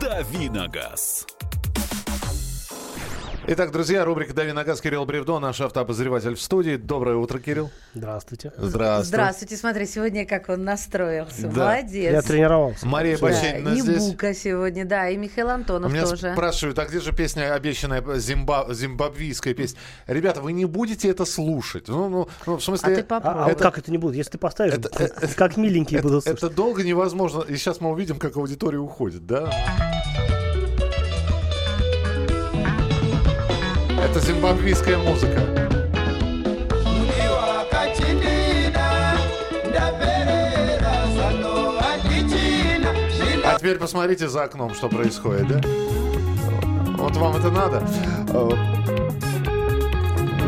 Давиногаз. Итак, друзья, рубрика «Дави на газ» Кирилл Бревдо, наш автообозреватель в студии. Доброе утро, Кирилл. Здравствуйте. Здравствуй. Здравствуйте, смотри, сегодня как он настроился. Да. Молодец. Я тренировался. Мария Да, Баченина и здесь. Бука сегодня, да, и Михаил Антонов Меня тоже. спрашивают, а где же песня, обещанная зимба- зимбабвийская песня? Ребята, вы не будете это слушать. Ну, ну, ну, в смысле... А ты А, попробуй. а вот как это не будет? Если ты поставишь, это- как миленькие будут это, слушать. это долго невозможно. И сейчас мы увидим, как аудитория уходит, да? Это зимбабвийская музыка. А теперь посмотрите за окном, что происходит, да? Вот вам это надо.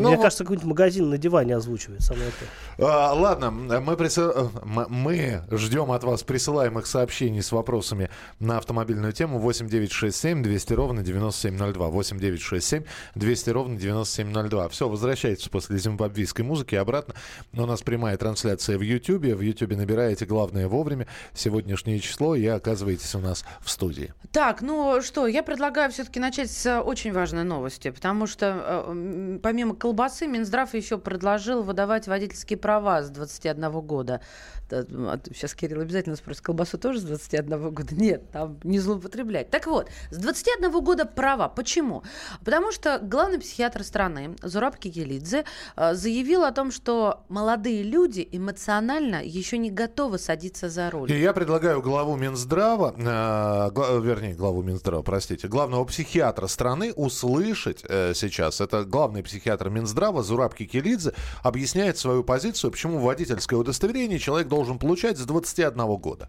Э, ну, Мне кажется, какой-нибудь магазин на диване озвучивает самое это. а, ладно, мы, м- мы ждем от вас присылаемых сообщений с вопросами на автомобильную тему 8967 200 ровно 9702. 8967 200 ровно 9702. Все, возвращайтесь после зимбабвийской музыки обратно. У нас прямая трансляция в Ютьюбе. В Ютьюбе набираете главное вовремя сегодняшнее число и оказываетесь у нас в студии. Так, ну что, я предлагаю все-таки начать с э, очень важной новости, потому что э, помимо колбасы Минздрав еще предложил выдавать водительские права с 21 года. Сейчас Кирилл обязательно спросит, колбасу тоже с 21 года? Нет, там не злоупотреблять. Так вот, с 21 года права. Почему? Потому что главный психиатр страны Зураб Кикелидзе э, заявил о том, что молодые люди эмоционально еще не готовы садиться за руль. И я предлагаю главу Минздрава, э, гла- вернее, главу Минздрава, простите, главного психиатра страны услышать э, сейчас. Это главный психиатр Минздрава Зураб Кикелидзе объясняет свою позицию, почему водительское удостоверение человек должен получать с 21 года.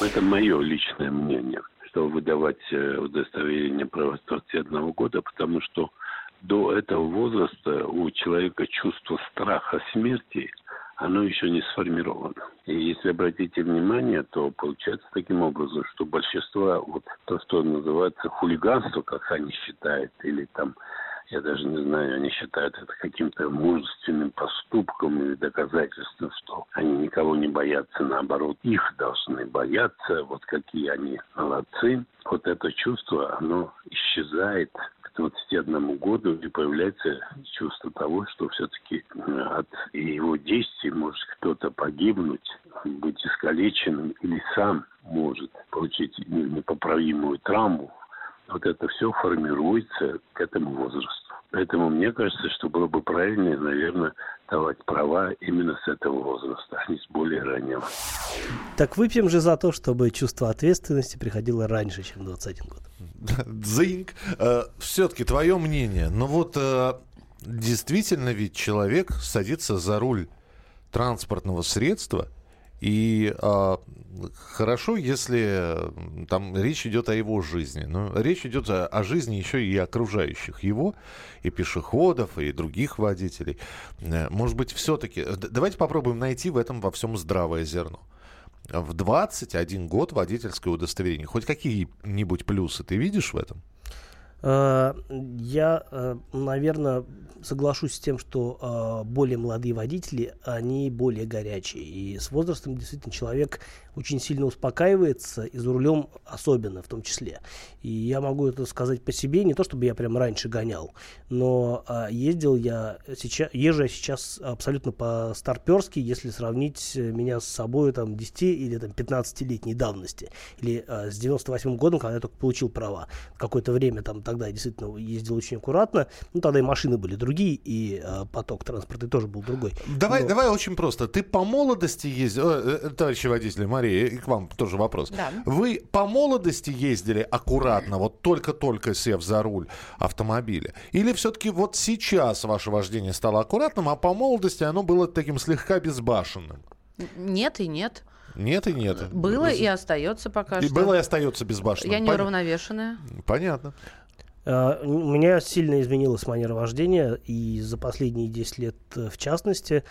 Это мое личное мнение, что выдавать э, удостоверение права с 21 года, потому что до этого возраста у человека чувство страха смерти, оно еще не сформировано. И если обратите внимание, то получается таким образом, что большинство, вот то, что называется хулиганство, как они считают, или там я даже не знаю, они считают это каким-то мужественным поступком или доказательством, что они никого не боятся, наоборот, их должны бояться, вот какие они молодцы. Вот это чувство, оно исчезает к 21 году и появляется чувство того, что все-таки от его действий может кто-то погибнуть, быть искалеченным или сам может получить непоправимую травму, вот это все формируется к этому возрасту. Поэтому мне кажется, что было бы правильнее, наверное, давать права именно с этого возраста, а не с более раннего. Так выпьем же за то, чтобы чувство ответственности приходило раньше, чем 21 год. Дзиньк. Все-таки твое мнение. Ну вот э, действительно ведь человек садится за руль транспортного средства, и э, хорошо, если э, там речь идет о его жизни. Но речь идет о, о жизни еще и окружающих его, и пешеходов, и других водителей. Э, Может быть, все-таки... Давайте попробуем найти в этом во всем здравое зерно. В 21 год водительское удостоверение. Хоть какие-нибудь плюсы ты видишь в этом? Э, Я, наверное, соглашусь с тем, что э, более молодые водители, они более горячие. И с возрастом действительно человек очень сильно успокаивается, и за рулем особенно в том числе. И я могу это сказать по себе, не то чтобы я прям раньше гонял, но э, ездил я сейчас, езжу я сейчас абсолютно по-старперски, если сравнить меня с собой там 10 или там 15-летней давности. Или э, с 98 годом, когда я только получил права. Какое-то время там тогда я действительно ездил очень аккуратно. Ну, тогда и машины были другие, и э, поток транспорта тоже был другой. Давай, Но- давай очень просто. Ты по молодости ездил, э, э, товарищи водители, Мария, и к вам тоже вопрос. Да. Вы по молодости ездили аккуратно, вот только-только сев за руль автомобиля? Или все-таки вот сейчас ваше вождение стало аккуратным, а по молодости оно было таким слегка безбашенным? Нет и нет. Нет и нет. Было и остается пока И что. было и остается безбашенным. Я неуравновешенная. Понятно. Э, У меня сильно изменилась манера вождения, и за последние 10 лет э, в частности.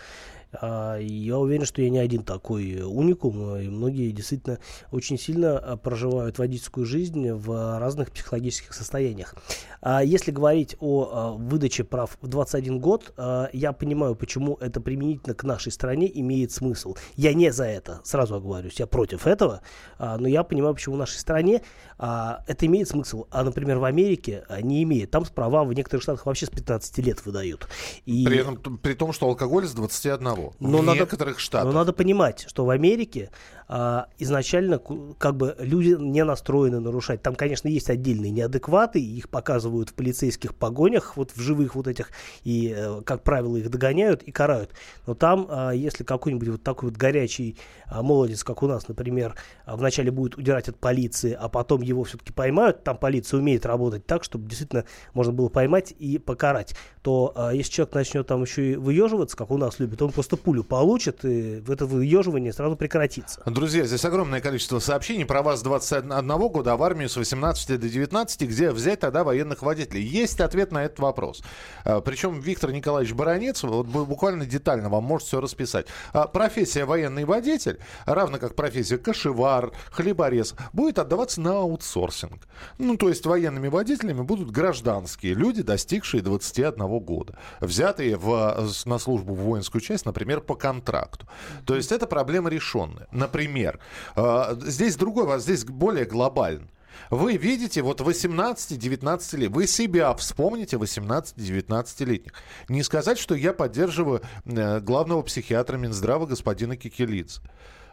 А, я уверен, что я не один такой уникум, и многие действительно очень сильно а, проживают водительскую жизнь в разных психологических состояниях. А если говорить о выдаче прав в 21 год, я понимаю, почему это применительно к нашей стране имеет смысл. Я не за это, сразу оговорюсь, я против этого, но я понимаю, почему в нашей стране это имеет смысл, а, например, в Америке не имеет. Там права в некоторых штатах вообще с 15 лет выдают. И... При, этом, при том, что алкоголь с 21 но в надо, некоторых штатах. Но надо понимать, что в Америке изначально как бы люди не настроены нарушать. Там, конечно, есть отдельные неадекваты, их показывают в полицейских погонях, вот в живых вот этих, и, э, как правило, их догоняют и карают. Но там, а, если какой-нибудь вот такой вот горячий а, молодец, как у нас, например, а, вначале будет удирать от полиции, а потом его все-таки поймают, там полиция умеет работать так, чтобы действительно можно было поймать и покарать, то а, если человек начнет там еще и выеживаться, как у нас любят, он просто пулю получит, и это выеживание сразу прекратится. Друзья, здесь огромное количество сообщений про вас с 21 года, а в армию с 18 до 19, где взять тогда военных водителей. Есть ответ на этот вопрос. А, Причем Виктор Николаевич Баранец вот буквально детально вам может все расписать. А, профессия военный водитель, равно как профессия кошевар, хлеборез, будет отдаваться на аутсорсинг. Ну, то есть военными водителями будут гражданские люди, достигшие 21 года, взятые в, на службу в воинскую часть, например, по контракту. То есть это проблема решенная. Например, пример. А, здесь другой, здесь более глобально. Вы видите, вот 18-19 лет, вы себя вспомните 18-19-летних. Не сказать, что я поддерживаю э, главного психиатра Минздрава господина Кикелидзе.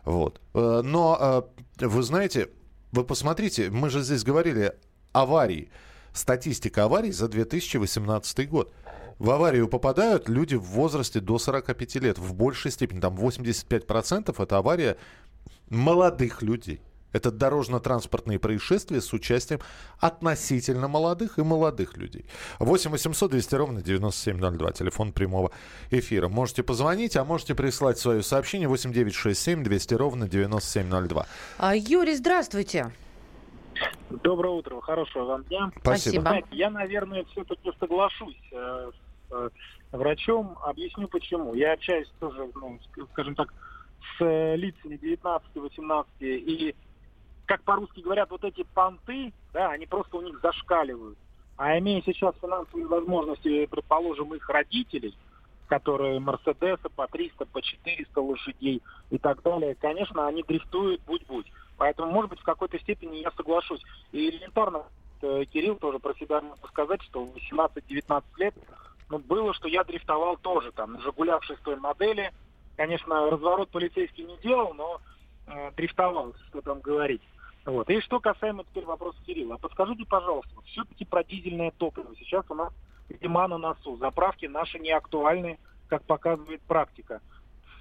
Вот. Э, но, э, вы знаете, вы посмотрите, мы же здесь говорили аварии. Статистика аварий за 2018 год. В аварию попадают люди в возрасте до 45 лет. В большей степени, там 85% это авария молодых людей. Это дорожно-транспортные происшествия с участием относительно молодых и молодых людей. 8 800 200 ровно 9702. Телефон прямого эфира. Можете позвонить, а можете прислать свое сообщение 8 9 6 7 200 ровно 9702. А, Юрий, здравствуйте. Доброе утро, хорошего вам дня. Спасибо. Знаете, я, наверное, все-таки соглашусь э, с э, врачом. Объясню почему. Я общаюсь тоже, ну, скажем так, с э, лицами 19-18 и как по-русски говорят, вот эти понты, да, они просто у них зашкаливают. А имея сейчас финансовые возможности, предположим, их родителей, которые Мерседесы по 300, по 400 лошадей и так далее, конечно, они дрифтуют будь-будь. Поэтому, может быть, в какой-то степени я соглашусь. И элементарно, э, Кирилл тоже про себя могу сказать, что в 18-19 лет ну, было, что я дрифтовал тоже там на «Жигулях» шестой модели, Конечно, разворот полицейский не делал, но э, дрифтовал, что там говорить. Вот. И что касаемо теперь вопроса Кирилла. Подскажите, пожалуйста, все-таки про дизельное топливо. Сейчас у нас зима на носу. Заправки наши не актуальны, как показывает практика.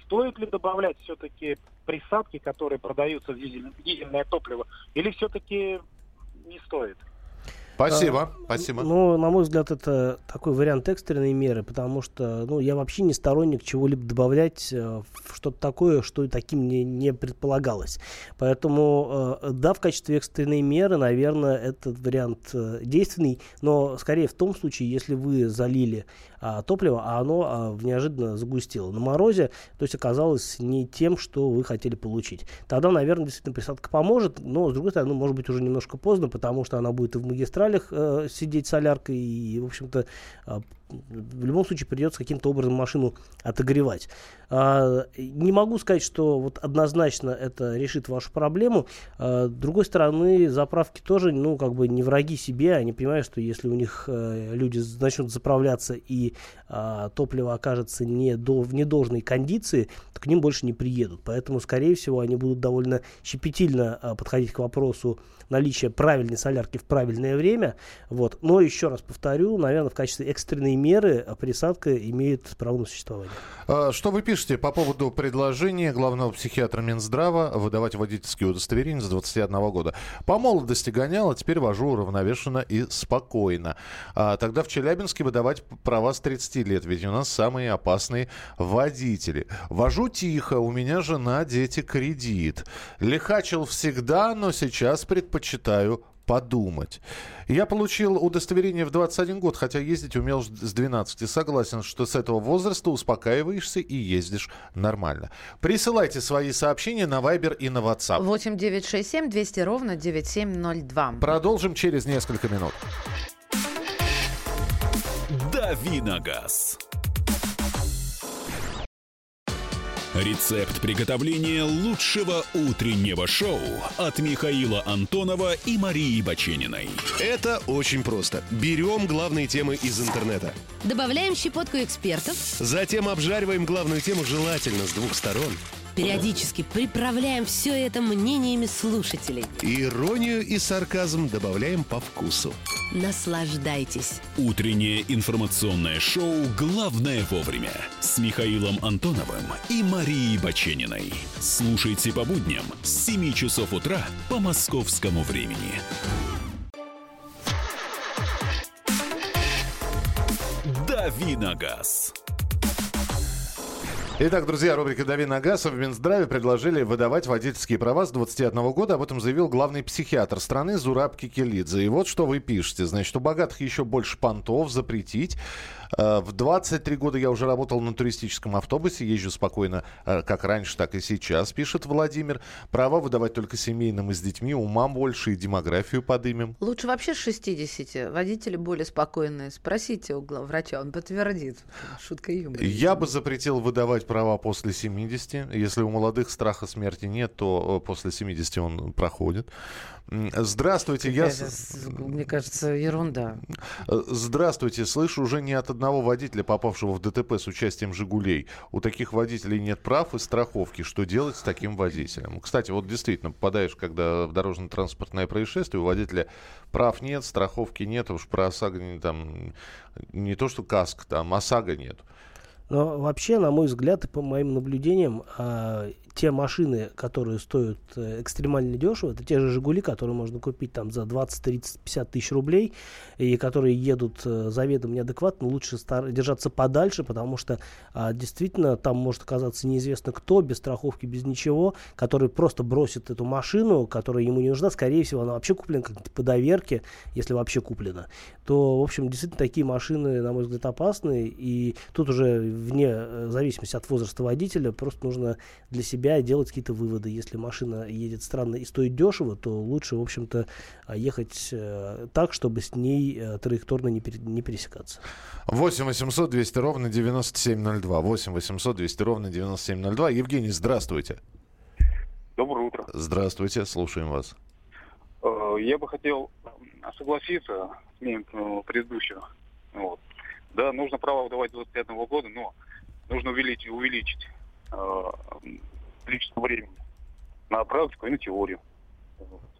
Стоит ли добавлять все-таки присадки, которые продаются в дизельное топливо, или все-таки не стоит? Спасибо, а, спасибо. Ну, на мой взгляд, это такой вариант экстренной меры, потому что, ну, я вообще не сторонник чего-либо добавлять э, в что-то такое, что таким не, не предполагалось. Поэтому, э, да, в качестве экстренной меры, наверное, этот вариант э, действенный, но скорее в том случае, если вы залили а, топливо, а оно а, неожиданно загустило на морозе, то есть оказалось не тем, что вы хотели получить. Тогда, наверное, действительно присадка поможет, но, с другой стороны, может быть, уже немножко поздно, потому что она будет и в магистралях э, сидеть соляркой, и, в общем-то, э, в любом случае придется каким-то образом машину отогревать. А, не могу сказать, что вот однозначно это решит вашу проблему. А, с другой стороны, заправки тоже, ну, как бы не враги себе, они понимают, что если у них а, люди начнут заправляться и а, топливо окажется не до, в недолжной кондиции, то к ним больше не приедут. Поэтому, скорее всего, они будут довольно щепетильно а, подходить к вопросу наличия правильной солярки в правильное время. Вот. Но еще раз повторю, наверное, в качестве экстренной меры присадка имеет право на существование. А, что вы пишете по поводу предложения главного психиатра Минздрава выдавать водительские удостоверения с 21 года? По молодости гонял, а теперь вожу уравновешенно и спокойно. А тогда в Челябинске выдавать права с 30 лет, ведь у нас самые опасные водители. Вожу тихо, у меня жена, дети, кредит. Лихачил всегда, но сейчас предпочитаю подумать. Я получил удостоверение в 21 год, хотя ездить умел с 12. Согласен, что с этого возраста успокаиваешься и ездишь нормально. Присылайте свои сообщения на Viber и на WhatsApp. 8 9 6 7 200 ровно 9702. Продолжим через несколько минут. Давиногаз. Рецепт приготовления лучшего утреннего шоу от Михаила Антонова и Марии Бачениной. Это очень просто. Берем главные темы из интернета. Добавляем щепотку экспертов. Затем обжариваем главную тему желательно с двух сторон. Периодически приправляем все это мнениями слушателей. Иронию и сарказм добавляем по вкусу. Наслаждайтесь. Утреннее информационное шоу «Главное вовремя» с Михаилом Антоновым и Марией Бачениной. Слушайте по будням с 7 часов утра по московскому времени. Давиногаз. Итак, друзья, рубрика «Дави на газ» в Минздраве предложили выдавать водительские права с 21 года. Об этом заявил главный психиатр страны Зураб Кикелидзе. И вот что вы пишете. Значит, у богатых еще больше понтов запретить. Э, в 23 года я уже работал на туристическом автобусе, езжу спокойно э, как раньше, так и сейчас, пишет Владимир. Права выдавать только семейным и с детьми, умам больше и демографию подымем. Лучше вообще с 60. Водители более спокойные. Спросите у врача, он подтвердит. Шутка юмора. Я бы запретил выдавать права после 70. Если у молодых страха смерти нет, то э, после 70 он проходит. Здравствуйте, я... Мне кажется, ерунда. Здравствуйте, слышу уже не от одного водителя, попавшего в ДТП с участием «Жигулей». У таких водителей нет прав и страховки. Что делать с таким водителем? Кстати, вот действительно, попадаешь, когда в дорожно-транспортное происшествие, у водителя прав нет, страховки нет, уж про ОСАГО там не то, что каск, там ОСАГО нет. Но вообще, на мой взгляд и по моим наблюдениям, а, те машины, которые стоят э, экстремально дешево, это те же «Жигули», которые можно купить там за 20, 30, 50 тысяч рублей, и которые едут э, заведомо неадекватно, лучше стар- держаться подальше, потому что а, действительно там может оказаться неизвестно кто, без страховки, без ничего, который просто бросит эту машину, которая ему не нужна, скорее всего, она вообще куплена как-то по доверке, если вообще куплена, то, в общем, действительно такие машины, на мой взгляд, опасны, и тут уже вне э, зависимости от возраста водителя просто нужно для себя делать какие-то выводы. Если машина едет странно и стоит дешево, то лучше, в общем-то, а, ехать э, так, чтобы с ней э, траекторно не, пере, не пересекаться. 8 800 200 ровно 9702. 8 800 200 ровно 9702. Евгений, здравствуйте. Доброе утро. Здравствуйте, слушаем вас. Э, я бы хотел согласиться с мнением предыдущего. Вот. Да, нужно право выдавать 25 года, но нужно увеличить, увеличить количество времени на практику и на теорию.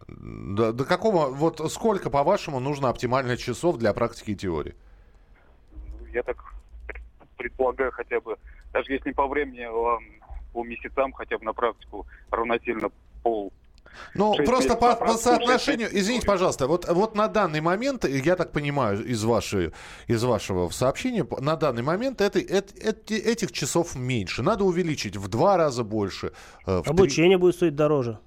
До, до какого, вот сколько, по-вашему, нужно оптимально часов для практики и теории? Я так предполагаю, хотя бы, даже если не по времени, а по месяцам, хотя бы на практику равносильно пол ну, просто по, по соотношению, извините, пожалуйста, вот, вот на данный момент, я так понимаю, из, вашей, из вашего сообщения, на данный момент это, это, это, этих часов меньше. Надо увеличить в два раза больше. Э, Обучение 3... будет стоить дороже.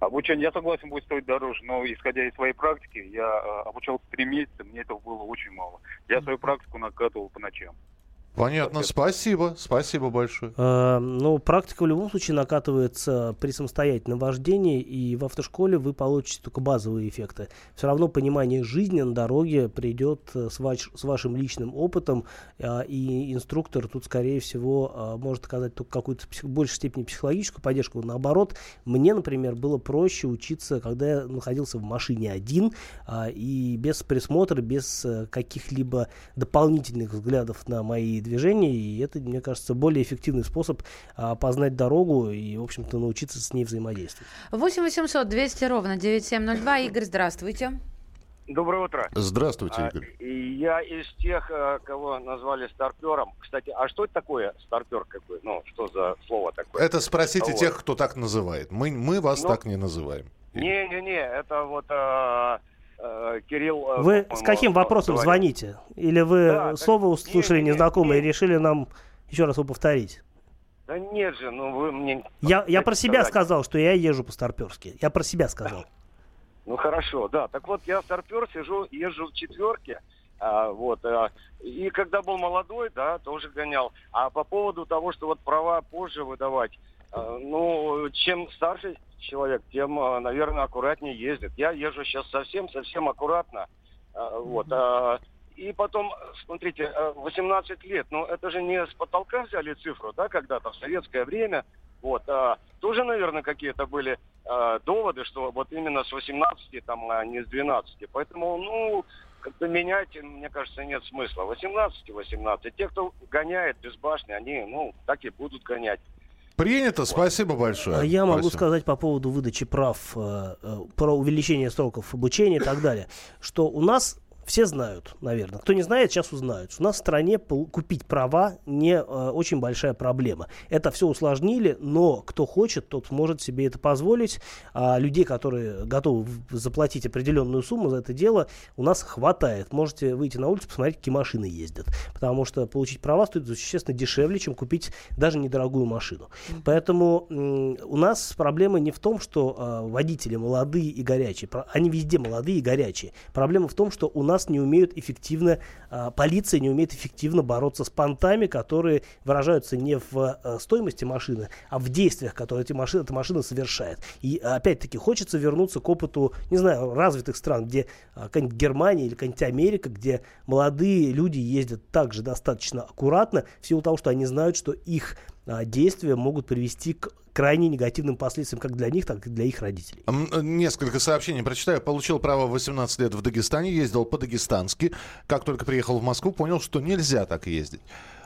Обучение, я согласен, будет стоить дороже, но исходя из своей практики, я э, обучался три месяца, мне этого было очень мало. Я свою практику накатывал по ночам. Понятно, спасибо, спасибо большое. Э, ну, практика в любом случае накатывается при самостоятельном вождении, и в автошколе вы получите только базовые эффекты. Все равно понимание жизни на дороге придет э, с, ваш, с вашим личным опытом, э, и инструктор тут, скорее всего, э, может оказать только какую-то псих, большей степени психологическую поддержку. Наоборот, мне, например, было проще учиться, когда я находился в машине один, э, и без присмотра, без э, каких-либо дополнительных взглядов на мои движений, и это, мне кажется, более эффективный способ а, познать дорогу и, в общем-то, научиться с ней взаимодействовать. 8 800 200 ровно 9702. Игорь, здравствуйте. Доброе утро. Здравствуйте, а, Игорь. А, я из тех, э, кого назвали старпером. Кстати, а что это такое старпер? Как бы? Ну, что за слово такое? Это спросите вот. тех, кто так называет. Мы, мы вас ну, так не называем. Не-не-не, это вот... А, Кирилл... Э, вы с каким вопросом говорит. звоните? Или вы да, слово так, услышали нет, незнакомое нет, и решили нам еще раз его повторить? Да нет же, ну вы мне... Я, я про себя сказать. сказал, что я езжу по-старперски. Я про себя сказал. Ну хорошо, да. Так вот, я старпер, сижу, езжу в четверке, а, вот, а, и когда был молодой, да, тоже гонял. А по поводу того, что вот права позже выдавать, ну, чем старше человек, тем, а, наверное, аккуратнее ездит. Я езжу сейчас совсем-совсем аккуратно. А, вот, и потом, смотрите, 18 лет, ну это же не с потолка взяли цифру, да, когда-то в советское время. Вот, а, тоже, наверное, какие-то были а, доводы, что вот именно с 18, там, а не с 12. Поэтому, ну, как-то менять, мне кажется, нет смысла. 18 18. Те, кто гоняет безбашни, они, ну, так и будут гонять. Принято, спасибо большое. А я могу Спасибо. сказать по поводу выдачи прав, э, э, про увеличение сроков обучения и так далее, что у нас все знают, наверное. Кто не знает, сейчас узнают. У нас в стране купить права не э, очень большая проблема. Это все усложнили, но кто хочет, тот может себе это позволить. А людей, которые готовы заплатить определенную сумму за это дело, у нас хватает. Можете выйти на улицу, посмотреть, какие машины ездят. Потому что получить права стоит существенно дешевле, чем купить даже недорогую машину. Поэтому м, у нас проблема не в том, что э, водители молодые и горячие. Они везде молодые и горячие. Проблема в том, что у нас не умеют эффективно, э, полиция не умеет эффективно бороться с понтами, которые выражаются не в э, стоимости машины, а в действиях, которые эти машины, эта машина совершает. И опять-таки хочется вернуться к опыту, не знаю, развитых стран, где э, какая-нибудь Германия или какая-нибудь Америка, где молодые люди ездят также достаточно аккуратно, в силу того, что они знают, что их а, действия могут привести к крайне негативным последствиям как для них, так и для их родителей. М, Несколько сообщений прочитаю. Получил право в 18 лет в Дагестане, ездил по-дагестански. Как только приехал в Москву, понял, что нельзя так ездить.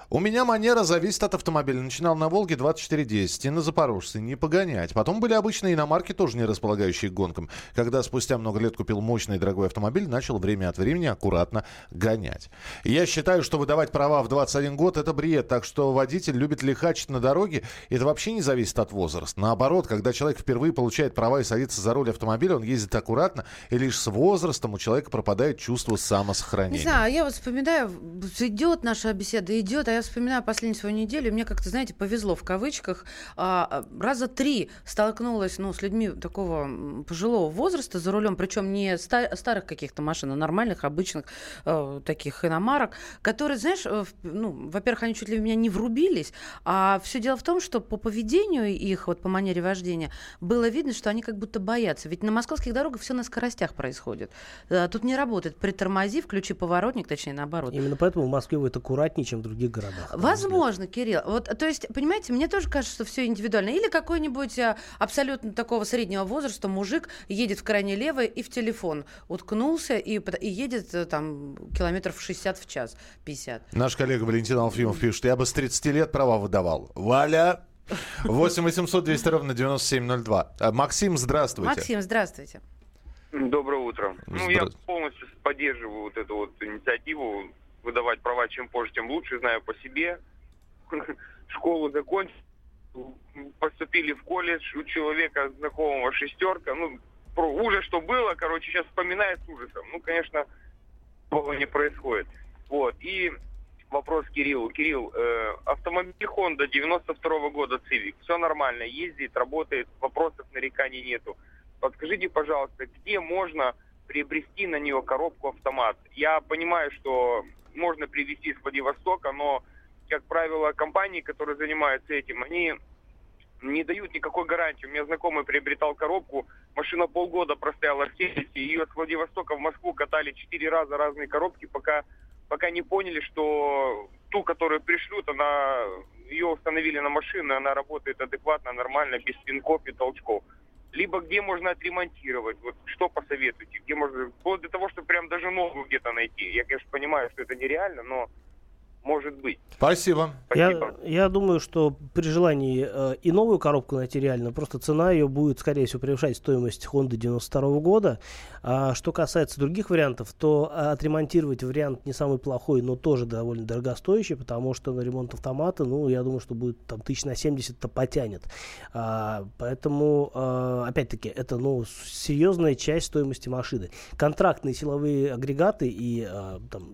У меня манера зависит от автомобиля. Начинал на «Волге» 2410 и на «Запорожце» не погонять. Потом были обычные иномарки, тоже не располагающие гонкам. Когда спустя много лет купил мощный дорогой автомобиль, начал время от времени аккуратно гонять. Я считаю, что выдавать права в 21 год – это бред. Так что водитель любит лихачить на дороге. Это вообще не зависит от возраста. Наоборот, когда человек впервые получает права и садится за руль автомобиля, он ездит аккуратно, и лишь с возрастом у человека пропадает чувство самосохранения. Не знаю, я вот вспоминаю, идет наша беседа, идет, а я вспоминаю последнюю свою неделю, мне как-то, знаете, повезло в кавычках. А, раза три столкнулась ну, с людьми такого пожилого возраста за рулем, причем не ста- старых каких-то машин, а нормальных, обычных э, таких иномарок, которые, знаешь, э, ну, во-первых, они чуть ли в меня не врубились, а все дело в том, что по поведению их, вот по манере вождения, было видно, что они как будто боятся. Ведь на московских дорогах все на скоростях происходит. Э, Тут не работает притормози, включи поворотник, точнее наоборот. Именно поэтому в Москве будет аккуратнее, чем в других городах. Взгляд. Возможно, Кирилл. Вот, то есть, понимаете, мне тоже кажется, что все индивидуально. Или какой-нибудь а, абсолютно такого среднего возраста мужик едет в крайне лево и в телефон уткнулся и, и едет э, там километров 60 в час, 50. Наш коллега Валентин Алфимов пишет, я бы с 30 лет права выдавал. Валя! 8 800 200 ровно 9702. А, Максим, здравствуйте. Максим, здравствуйте. Доброе утро. Ну, я полностью поддерживаю вот эту вот инициативу выдавать права чем позже, тем лучше. Знаю по себе. Школу закончил, поступили в колледж, у человека знакомого шестерка. Ну, про ужас, что было, короче, сейчас вспоминает с ужасом. Ну, конечно, такого не происходит. Вот. И вопрос Кириллу. Кирилл, э, автомобиль Honda 92 года Civic. Все нормально, ездит, работает, вопросов, нареканий нету. Подскажите, пожалуйста, где можно приобрести на нее коробку автомат? Я понимаю, что можно привезти с Владивостока, но, как правило, компании, которые занимаются этим, они не дают никакой гарантии. У меня знакомый приобретал коробку, машина полгода простояла в сервисе, ее с Владивостока в Москву катали четыре раза разные коробки, пока, пока не поняли, что ту, которую пришлют, она ее установили на машину, она работает адекватно, нормально, без пинков и толчков. Либо где можно отремонтировать, вот что посоветуете, где можно, вплоть до того, чтобы прям даже новую где-то найти. Я, конечно, понимаю, что это нереально, но может быть. Спасибо. Спасибо. Я, я думаю, что при желании э, и новую коробку найти реально, просто цена ее будет, скорее всего, превышать стоимость Honda 92 года. А что касается других вариантов, то а, отремонтировать вариант не самый плохой, но тоже довольно дорогостоящий, потому что на ремонт автомата, ну, я думаю, что будет там тысяч на 70-то потянет. А, поэтому, а, опять-таки, это, ну, серьезная часть стоимости машины. Контрактные силовые агрегаты и а, там,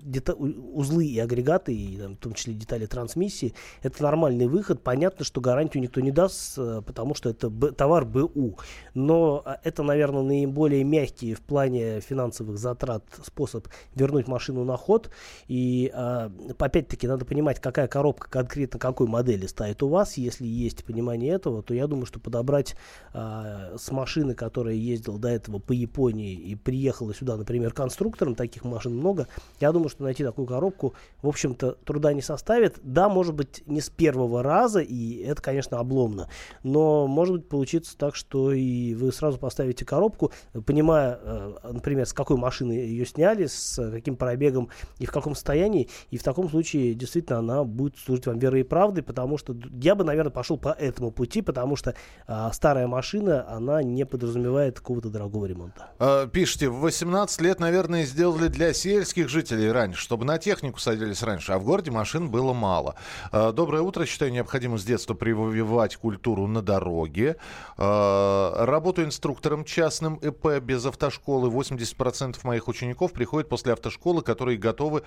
узлы и агрегаты, и в том числе детали трансмиссии, это нормальный выход. Понятно, что гарантию никто не даст, э, потому что это товар БУ. Но э, это, наверное, наиболее мягкий в плане финансовых затрат способ вернуть машину на ход. И э, опять-таки надо понимать, какая коробка конкретно какой модели стоит у вас. Если есть понимание этого, то я думаю, что подобрать с машины, которая ездила до этого по Японии и приехала сюда, например, конструктором, таких машин много, я думаю, что найти такую коробку, в общем-то, труда не составит. Да, может быть, не с первого раза, и это, конечно, обломно. Но может быть получиться так, что и вы сразу поставите коробку, понимая, э, например, с какой машины ее сняли, с каким пробегом и в каком состоянии, и в таком случае действительно она будет служить вам верой и правдой, потому что я бы, наверное, пошел по этому пути, потому что а, старая машина, она не подразумевает какого-то дорогого ремонта. А, пишите, в 18 лет, наверное, сделали для сельских жителей раньше, чтобы на технику садились раньше, а в городе машин было мало. А, доброе утро. Считаю, необходимо с детства прививать культуру на дороге. А, работаю инструктором частным ИП без автошколы. 80% моих учеников приходят после автошколы, которые готовы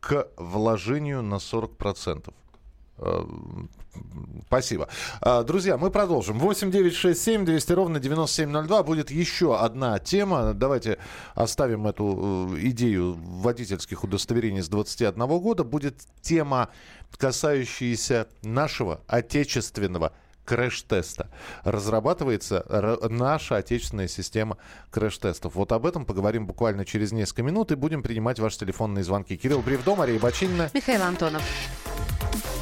к вложению на 40%. Э, спасибо. А, друзья, мы продолжим. 8 9 6 7 200 ровно 9702. Будет еще одна тема. Давайте оставим эту э, идею водительских удостоверений с 21 года. Будет тема, касающаяся нашего отечественного крэш-теста. Разрабатывается наша отечественная система крэш-тестов. Вот об этом поговорим буквально через несколько минут и будем принимать ваши телефонные звонки. Кирилл Бревдо, Мария Бочинина. Михаил Антонов.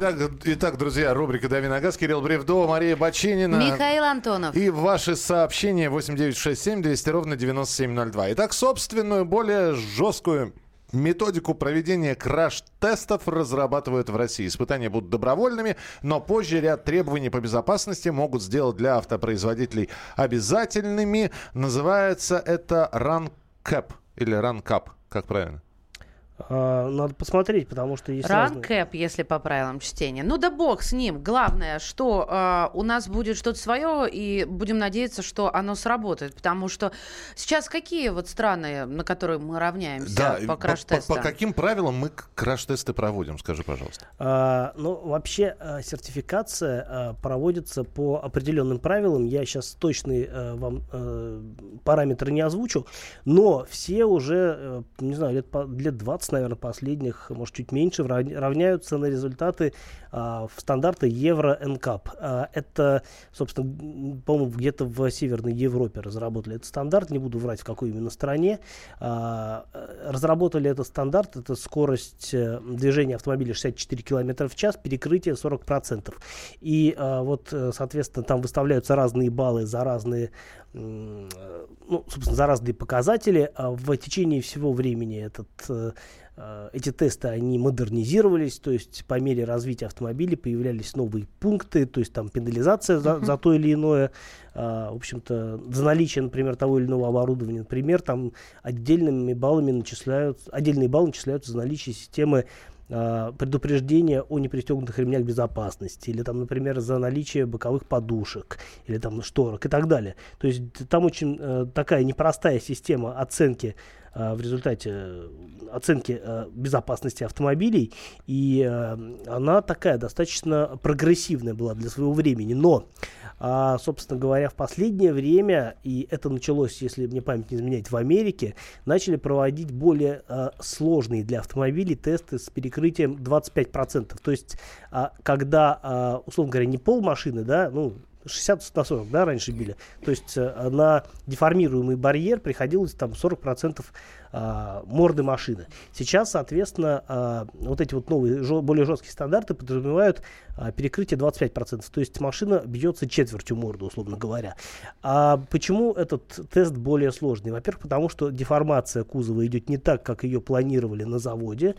Итак, итак, друзья, рубрика «Дави на газ». Кирилл Бревдо, Мария Баченина. Михаил Антонов. И ваши сообщения 8967 200 ровно 9702. Итак, собственную, более жесткую Методику проведения краш-тестов разрабатывают в России. Испытания будут добровольными, но позже ряд требований по безопасности могут сделать для автопроизводителей обязательными. Называется это RunCap или RunCap, как правильно? А, надо посмотреть, потому что есть Ранкэп, если по правилам чтения. Ну да бог с ним. Главное, что э, у нас будет что-то свое, и будем надеяться, что оно сработает. Потому что сейчас какие вот страны, на которые мы равняемся да, по краш-тестам? По, по, по каким правилам мы краш-тесты проводим, скажи, пожалуйста. А, ну, вообще сертификация а, проводится по определенным правилам. Я сейчас точные а, вам а, параметры не озвучу, но все уже, а, не знаю, лет, лет 20 наверное, последних, может, чуть меньше, равняются на результаты в стандарты Евро-НКАП. А, это, собственно, по-моему, где-то в Северной Европе разработали этот стандарт, не буду врать, в какой именно стране. А, разработали этот стандарт, это скорость э, движения автомобиля 64 км в час, перекрытие 40%. И а, вот, э, соответственно, там выставляются разные баллы за разные ну, собственно, за разные показатели. А в течение всего времени этот э, Э, эти тесты, они модернизировались, то есть по мере развития автомобиля появлялись новые пункты, то есть там пенализация за, за то или иное, а, в общем-то, за наличие, например, того или иного оборудования. Например, там отдельными баллами начисляются, отдельные баллы начисляются за наличие системы а, предупреждения о непристегнутых ремнях безопасности, или там, например, за наличие боковых подушек, или там шторок и так далее. То есть там очень э, такая непростая система оценки Э, в результате э, оценки э, безопасности автомобилей, и она такая достаточно прогрессивная была для своего времени. Но, а, собственно говоря, в последнее время, и это началось, если мне память не изменяет, в Америке, начали проводить более сложные для автомобилей тесты с перекрытием 25%. То есть, а, когда, а, условно говоря, не пол машины, да, ну, 60 на 40, да, раньше били. То есть э, на деформируемый барьер приходилось там 40% а, морды машины. Сейчас, соответственно, а, вот эти вот новые, более жесткие стандарты подразумевают а, перекрытие 25%. То есть машина бьется четвертью морды, условно говоря. А почему этот тест более сложный? Во-первых, потому что деформация кузова идет не так, как ее планировали на заводе,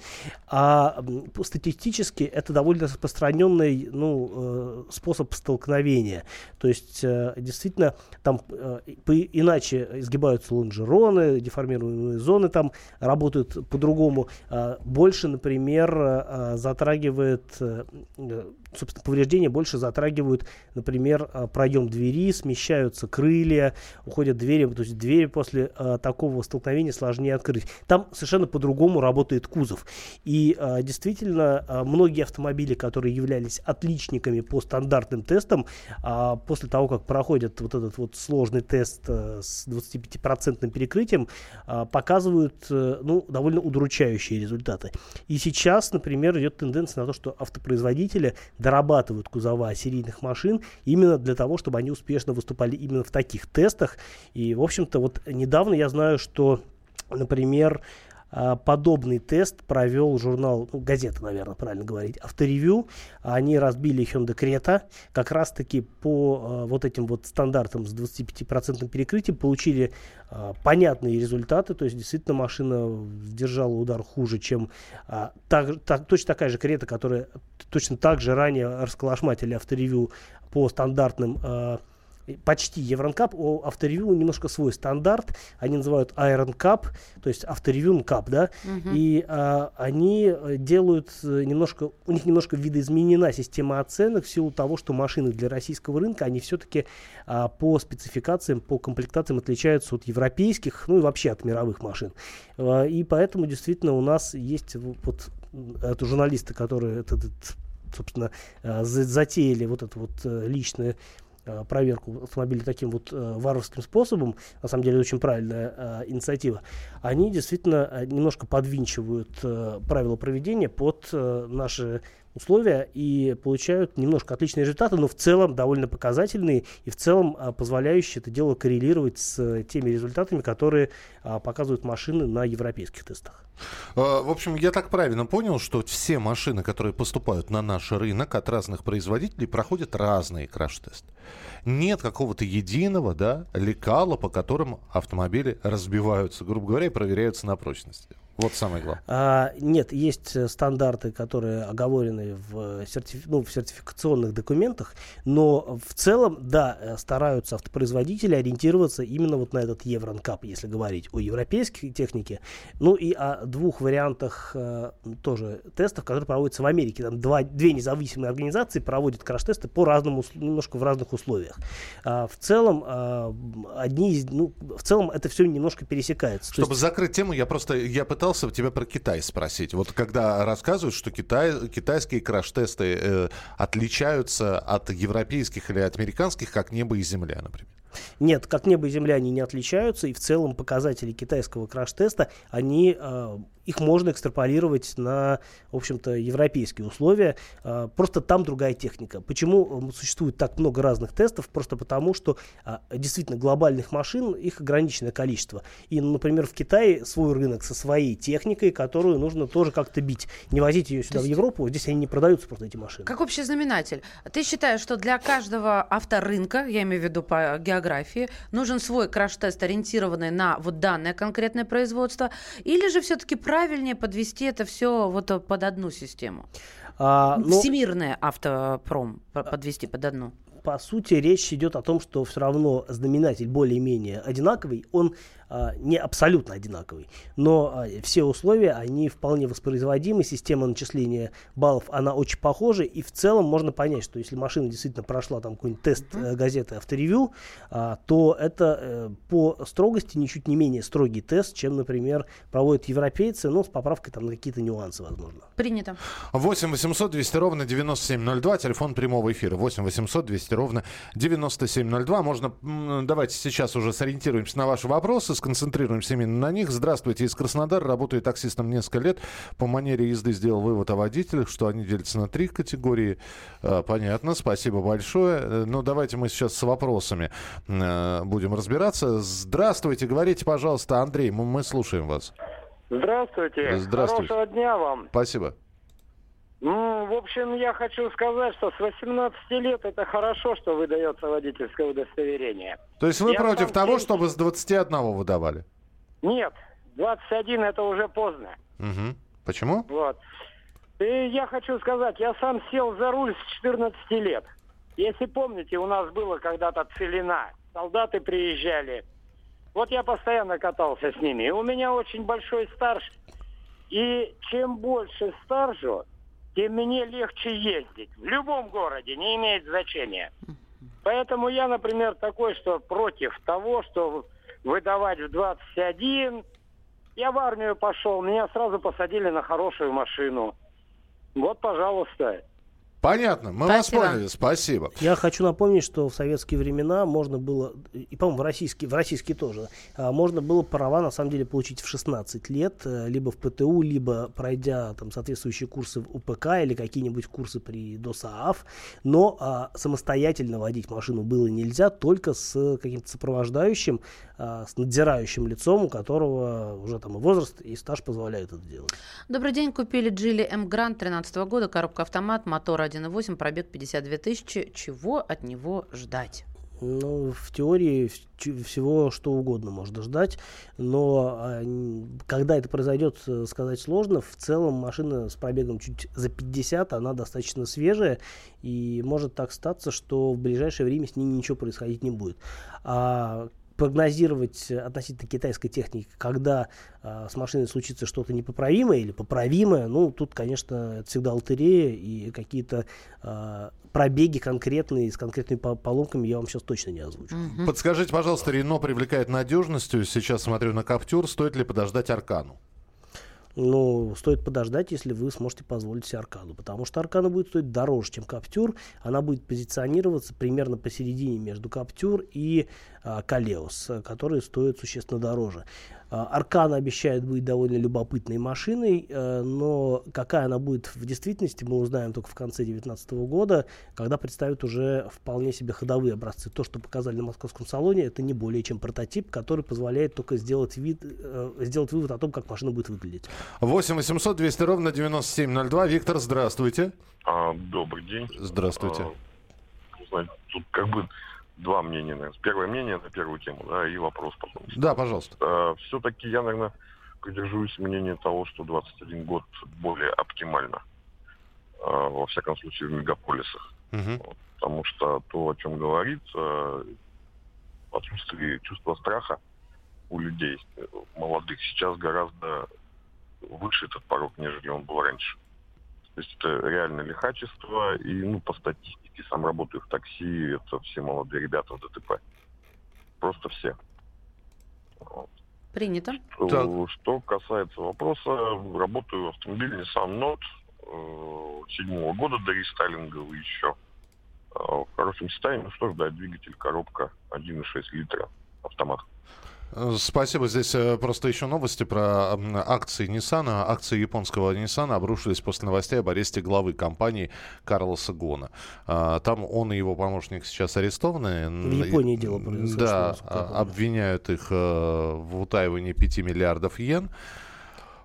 а статистически это довольно распространенный ну, э, способ столкновения. То есть э, действительно там э, иначе изгибаются лонжероны, деформируемые зоны там работают по-другому. Больше, например, затрагивает собственно, повреждения больше затрагивают, например, а, проем двери, смещаются крылья, уходят двери, то есть двери после а, такого столкновения сложнее открыть. Там совершенно по-другому работает кузов. И а, действительно, а, многие автомобили, которые являлись отличниками по стандартным тестам, а, после того, как проходят вот этот вот сложный тест а, с 25% перекрытием, а, показывают а, ну, довольно удручающие результаты. И сейчас, например, идет тенденция на то, что автопроизводители дорабатывают кузова серийных машин именно для того, чтобы они успешно выступали именно в таких тестах. И, в общем-то, вот недавно я знаю, что, например, подобный тест провел журнал, ну, газета, наверное, правильно говорить, авторевью. Они разбили Hyundai Creta как раз-таки по э, вот этим вот стандартам с 25% перекрытием, получили э, понятные результаты, то есть действительно машина держала удар хуже, чем э, так, так, точно такая же Крета, которая точно так же ранее расколошматили авторевью по стандартным э, почти Евронкап, у авторевью немножко свой стандарт, они называют Iron Cup, то есть авторевью Cup, да, угу. и а, они делают немножко, у них немножко видоизменена система оценок в силу того, что машины для российского рынка, они все-таки а, по спецификациям, по комплектациям отличаются от европейских, ну и вообще от мировых машин. А, и поэтому действительно у нас есть вот это журналисты, которые этот, этот собственно, а, затеяли вот это вот э, личное Э, проверку автомобиля таким вот э, варварским способом, на самом деле очень правильная э, инициатива, они действительно э, немножко подвинчивают э, правила проведения под э, наши условия и получают немножко отличные результаты, но в целом довольно показательные и в целом а, позволяющие это дело коррелировать с а, теми результатами, которые а, показывают машины на европейских тестах. А, в общем, я так правильно понял, что все машины, которые поступают на наш рынок от разных производителей, проходят разные краш-тесты. Нет какого-то единого да, лекала, по которым автомобили разбиваются, грубо говоря, и проверяются на прочность. Вот самое главное. А, нет, есть э, стандарты, которые оговорены в, сертифи... ну, в сертификационных документах, но в целом, да, э, стараются автопроизводители ориентироваться именно вот на этот Евронкап, если говорить о европейской технике. Ну и о двух вариантах э, тоже тестов, которые проводятся в Америке. Там два, две независимые организации проводят краш-тесты по разному, немножко в разных условиях. А, в целом, а, одни из, ну, в целом это все немножко пересекается. Чтобы есть... закрыть тему, я просто, я пытался пытался тебя про Китай спросить. Вот когда рассказывают, что Китай, китайские краш-тесты э, отличаются от европейских или американских, как небо и земля, например. Нет, как небо и земля они не отличаются, и в целом показатели китайского краш-теста, они э, их можно экстраполировать на, в общем-то, европейские условия. А, просто там другая техника. Почему существует так много разных тестов? Просто потому, что а, действительно глобальных машин, их ограниченное количество. И, например, в Китае свой рынок со своей техникой, которую нужно тоже как-то бить. Не возить ее сюда, в Европу, здесь они не продаются просто, эти машины. Как общий знаменатель. Ты считаешь, что для каждого авторынка, я имею в виду по географии, нужен свой краш-тест, ориентированный на вот данное конкретное производство, или же все-таки правильнее подвести это все вот под одну систему? А, ну, Всемирное автопром подвести под одну. По сути, речь идет о том, что все равно знаменатель более-менее одинаковый, он а, не абсолютно одинаковый, но а, все условия, они вполне воспроизводимы, система начисления баллов, она очень похожа, и в целом можно понять, что если машина действительно прошла там какой-нибудь тест uh-huh. газеты авторевью, а, то это э, по строгости ничуть не менее строгий тест, чем, например, проводят европейцы, но с поправкой там на какие-то нюансы, возможно. Принято. 8 800 200 ровно 9702, телефон прямого эфира. 8 800 200 200 ровно 9702. Можно, давайте сейчас уже сориентируемся на ваши вопросы, сконцентрируемся именно на них. Здравствуйте, из Краснодара, работаю таксистом несколько лет. По манере езды сделал вывод о водителях, что они делятся на три категории. Э, Понятно, спасибо большое. Э, Ну, давайте мы сейчас с вопросами э, будем разбираться. Здравствуйте, говорите, пожалуйста, Андрей, мы, мы слушаем вас. Здравствуйте. Здравствуйте. Хорошего дня вам. Спасибо. Ну, в общем, я хочу сказать, что с 18 лет это хорошо, что выдается водительское удостоверение. То есть вы Я против сам того, чтобы с 21 выдавали? Нет, 21 это уже поздно. Мгм. Почему? Вот. И я хочу сказать, я сам сел за руль с 14 лет. Если помните, у нас было когда-то целина. Солдаты приезжали. Вот я постоянно катался с ними. И у меня очень большой стаж. И чем больше стажу, тем мне легче ездить. В любом городе, не имеет значения. Поэтому я, например, такой, что против того, что выдавать в 21. Я в армию пошел, меня сразу посадили на хорошую машину. Вот, пожалуйста. Понятно, мы вас поняли, спасибо. Я хочу напомнить, что в советские времена можно было, и, по-моему, в российские, в российские тоже, а, можно было права, на самом деле, получить в 16 лет, э, либо в ПТУ, либо пройдя там соответствующие курсы в УПК или какие-нибудь курсы при ДОСААФ, но а, самостоятельно водить машину было нельзя, только с каким-то сопровождающим, а, с надзирающим лицом, у которого уже там и возраст, и стаж позволяют это делать. Добрый день. Купили Джили М Грант 13 года, коробка автомат, мотор 1.8, пробег 52 тысячи. Чего от него ждать? Ну, в теории всего что угодно можно ждать, но а, когда это произойдет, э, сказать сложно. В целом машина с пробегом чуть за 50, она достаточно свежая, и может так статься, что в ближайшее время с ней ничего происходить не будет. А прогнозировать относительно китайской техники, когда а, с машиной случится что-то непоправимое или поправимое, ну, тут, конечно, это всегда лотерея, и какие-то а, пробеги конкретные, с конкретными по- поломками я вам сейчас точно не озвучу. Подскажите, пожалуйста, Рено привлекает надежностью. Сейчас смотрю на Каптюр. Стоит ли подождать Аркану? Ну, стоит подождать, если вы сможете позволить себе Аркану, потому что Аркана будет стоить дороже, чем Каптюр. Она будет позиционироваться примерно посередине между Каптюр и Калеус, а, которые стоят существенно дороже. А, Аркана обещает быть довольно любопытной машиной, э, но какая она будет в действительности, мы узнаем только в конце 2019 года, когда представят уже вполне себе ходовые образцы. То, что показали на московском салоне, это не более чем прототип, который позволяет только сделать, вид, э, сделать вывод о том, как машина будет выглядеть. 8 800 200 ровно 9702. Виктор, здравствуйте. А, добрый день. Здравствуйте. А, знаете, тут как бы два мнения, наверное. Первое мнение на первую тему, да, и вопрос потом. Да, пожалуйста. все-таки я, наверное, придерживаюсь мнения того, что 21 год более оптимально. А, во всяком случае, в мегаполисах. Вот, потому что то, о чем говорит, э, отсутствие чувства страха у людей э, молодых сейчас гораздо выше этот порог, нежели он был раньше. То есть это реально лихачество, и ну, по статистике, сам работаю в такси, это все молодые ребята в ДТП. Просто все. Вот. Принято. Что, что касается вопроса, работаю в автомобиле Nissan Note э, седьмого года до рестайлинговый еще. Э, в хорошем состоянии, ну что ждать, двигатель, коробка 1,6 литра, автомат. Э, Спасибо. Здесь э, просто еще новости про акции Nissan. Акции японского Nissan обрушились после новостей об аресте главы компании Карлоса Гона. А, Там он и его помощник сейчас арестованы. В Японии дело произошло, Да, а, обвиняют их э, в утаивании 5 миллиардов йен.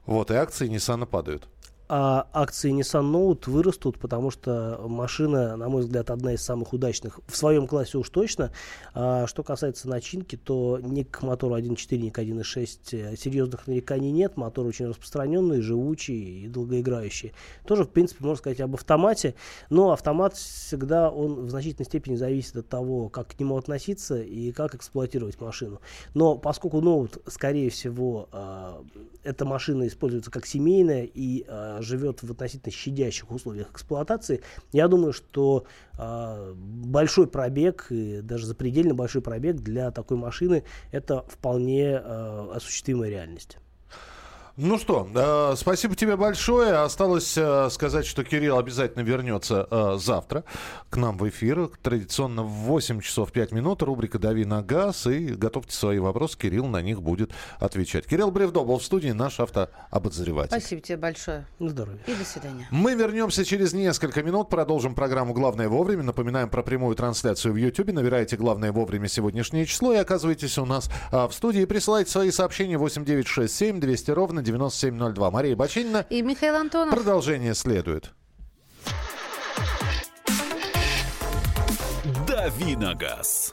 Вот, и акции Nissan падают. А акции Nissan Note вырастут, потому что машина, на мой взгляд, одна из самых удачных в своем классе уж точно. А что касается начинки, то ни к мотору 1.4, ни к 1.6 э, серьезных нареканий нет. Мотор очень распространенный, живучий и долгоиграющий. Тоже, в принципе, можно сказать об автомате. Но автомат всегда, он в значительной степени зависит от того, как к нему относиться и как эксплуатировать машину. Но поскольку Note, скорее всего, а, эта машина используется как семейная и а, живет в относительно щадящих условиях эксплуатации, я думаю, что а, большой пробег, и даже запредельно большой пробег для такой машины, это вполне а, осуществимая реальность. Ну что, э, спасибо тебе большое. Осталось э, сказать, что Кирилл обязательно вернется э, завтра к нам в эфир. Традиционно в 8 часов 5 минут. Рубрика «Дави на газ». И готовьте свои вопросы. Кирилл на них будет отвечать. Кирилл Бревдо был в студии, наш автообозреватель. Спасибо тебе большое. На здоровье. И до свидания. Мы вернемся через несколько минут. Продолжим программу «Главное вовремя». Напоминаем про прямую трансляцию в YouTube. Набираете «Главное вовремя» сегодняшнее число и оказывайтесь у нас а, в студии. Присылайте свои сообщения 8967 200 ровно 9702. Мария Бачинина. И Михаил Антонов. Продолжение следует. «Дави на газ».